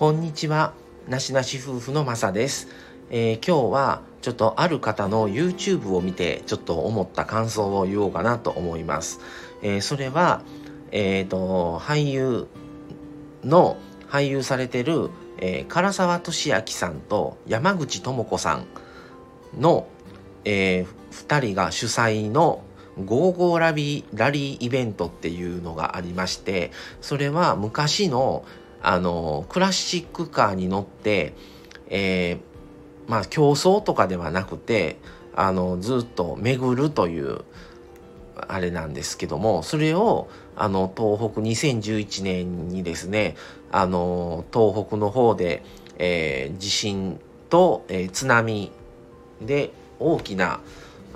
こんにちは。なしなし夫婦のまさです、えー、今日はちょっとある方の YouTube を見てちょっと思った感想を言おうかなと思います。えー、それは、えっ、ー、と、俳優の、俳優されてる、え唐沢俊明さんと山口智子さんの、え2人が主催のゴーゴーラビラリーイベントっていうのがありましてそれは昔のあのクラシックカーに乗って、えー、まあ競争とかではなくてあのずっと巡るというあれなんですけどもそれをあの東北2011年にですねあの東北の方で、えー、地震と、えー、津波で大きな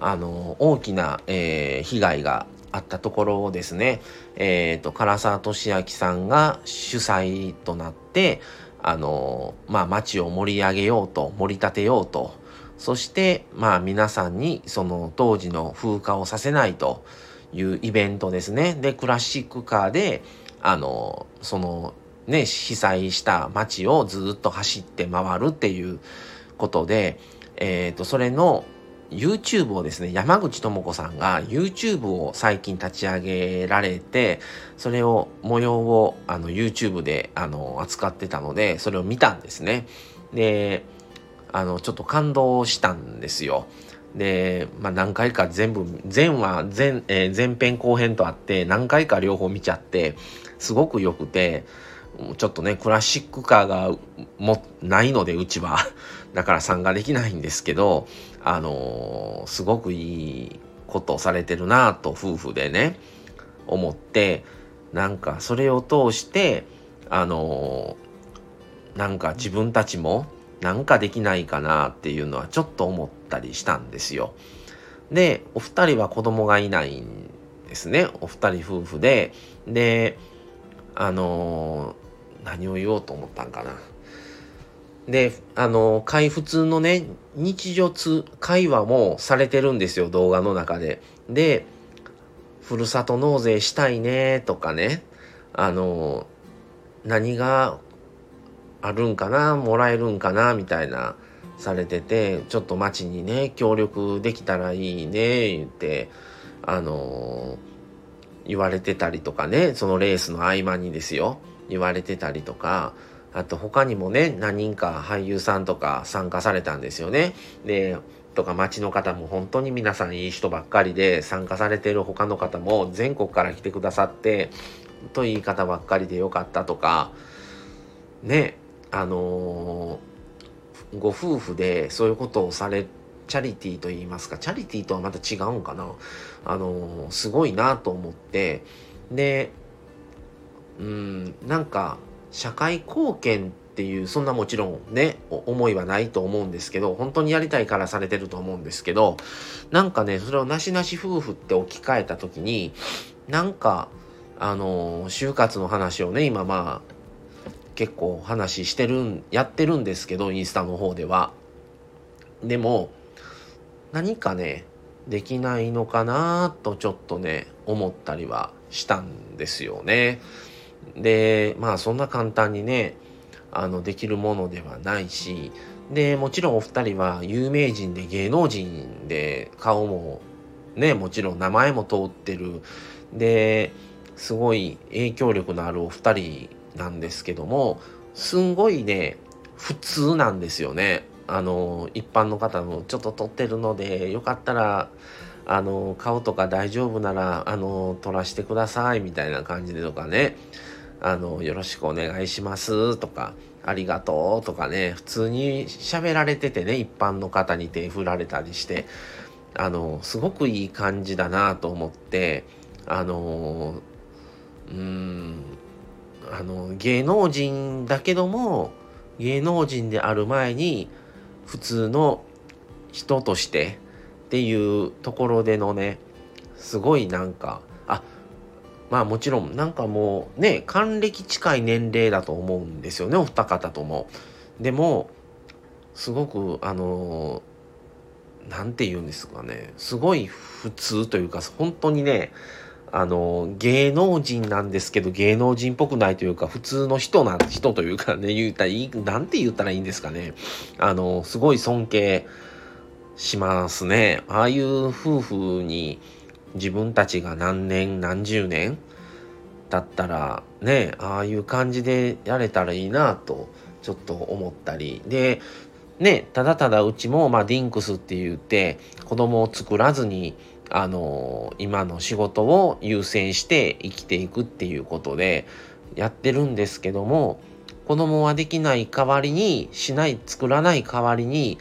あの大きな、えー、被害があったところをですね、えーと、唐沢俊明さんが主催となってあの、まあ、町を盛り上げようと盛り立てようとそしてまあ皆さんにその当時の風化をさせないというイベントですね。でクラシックカーであのそのね被災した町をずっと走って回るっていうことで、えーとそれの YouTube をですね、山口智子さんが YouTube を最近立ち上げられて、それを、模様をあの YouTube であの扱ってたので、それを見たんですね。で、あの、ちょっと感動したんですよ。で、まあ、何回か全部、前話、前、えー、前編後編とあって、何回か両方見ちゃって、すごく良くて、ちょっとね、クラシックカーがもないので、うちは。だから参加できないんですけど、あのー、すごくいいことをされてるなと夫婦でね、思って、なんかそれを通して、あのー、なんか自分たちもなんかできないかなっていうのはちょっと思ったりしたんですよ。で、お二人は子供がいないんですね。お二人夫婦で。で、あのー、何を言おうと思ったんかな。で、あの、会普通のね、日常通、会話もされてるんですよ、動画の中で。で、ふるさと納税したいねとかね、あの、何があるんかな、もらえるんかな、みたいな、されてて、ちょっと町にね、協力できたらいいね、言って、あの、言われてたりとかね、そのレースの合間にですよ、言われてたりとか、あと他にもね、何人か俳優さんとか参加されたんですよね。で、とか町の方も本当に皆さんいい人ばっかりで参加されてる他の方も全国から来てくださってといい方ばっかりでよかったとかねあのー、ご夫婦でそういうことをされチャリティーと言いますかチャリティーとはまた違うんかなあのー、すごいなと思ってでうんなんか社会貢献っていうそんなもちろんね思いはないと思うんですけど本当にやりたいからされてると思うんですけどなんかねそれをなしなし夫婦って置き換えた時になんかあの就活の話をね今まあ結構話してるんやってるんですけどインスタの方ではでも何かねできないのかなとちょっとね思ったりはしたんですよね。でまあそんな簡単にねあのできるものではないしでもちろんお二人は有名人で芸能人で顔もねもちろん名前も通ってる。ですごい影響力のあるお二人なんですけどもすんごいね普通なんですよね。あの一般の方もちょっと撮ってるのでよかったらあの顔とか大丈夫ならあの撮らせてくださいみたいな感じでとかね。あの、よろしくお願いしますとか、ありがとうとかね、普通に喋られててね、一般の方に手振られたりして、あの、すごくいい感じだなと思って、あの、うん、あの、芸能人だけども、芸能人である前に、普通の人としてっていうところでのね、すごいなんか、まあもちろんなんかもうね還暦近い年齢だと思うんですよねお二方とも。でもすごくあの何て言うんですかねすごい普通というか本当にねあの、芸能人なんですけど、芸能人っぽくないというか、普通の人な、人というかね、言ったらいい、なんて言ったらいいんですかね。あの、すごい尊敬しますね。ああいう夫婦に自分たちが何年、何十年？だったら、ね、ああいう感じでやれたらいいなと、ちょっと思ったり。で、ね、ただただうちも、まあ、ディンクスって言って、子供を作らずに、あの今の仕事を優先して生きていくっていうことでやってるんですけども子供はできない代わりにしない作らない代わりに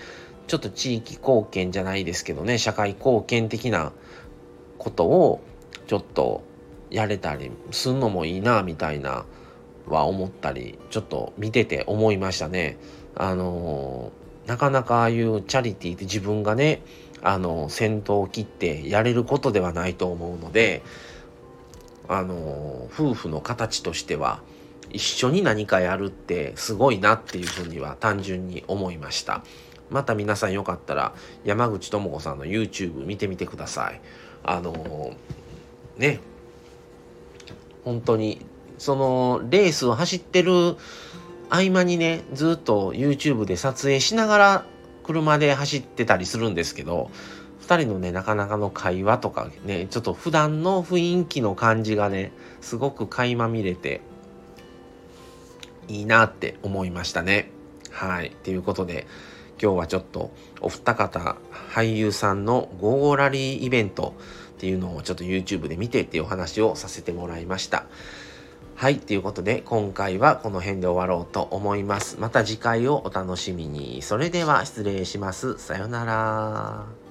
ちょっと地域貢献じゃないですけどね社会貢献的なことをちょっとやれたりすんのもいいなみたいなは思ったりちょっと見てて思いましたね。あのなかなかああいうチャリティーって自分がねあの先頭を切ってやれることではないと思うのであの夫婦の形としては一緒に何かやるってすごいなっていうふうには単純に思いましたまた皆さんよかったら山口智子さんの YouTube 見てみてくださいあのね本当にそのレースを走ってる合間にねずっと YouTube で撮影しながら車で走ってたりするんですけど2人のねなかなかの会話とかねちょっと普段の雰囲気の感じがねすごく垣間見れていいなって思いましたね。はい。ということで今日はちょっとお二方俳優さんのゴーゴラリーイベントっていうのをちょっと YouTube で見てっていうお話をさせてもらいました。はい。ということで、今回はこの辺で終わろうと思います。また次回をお楽しみに。それでは失礼します。さようなら。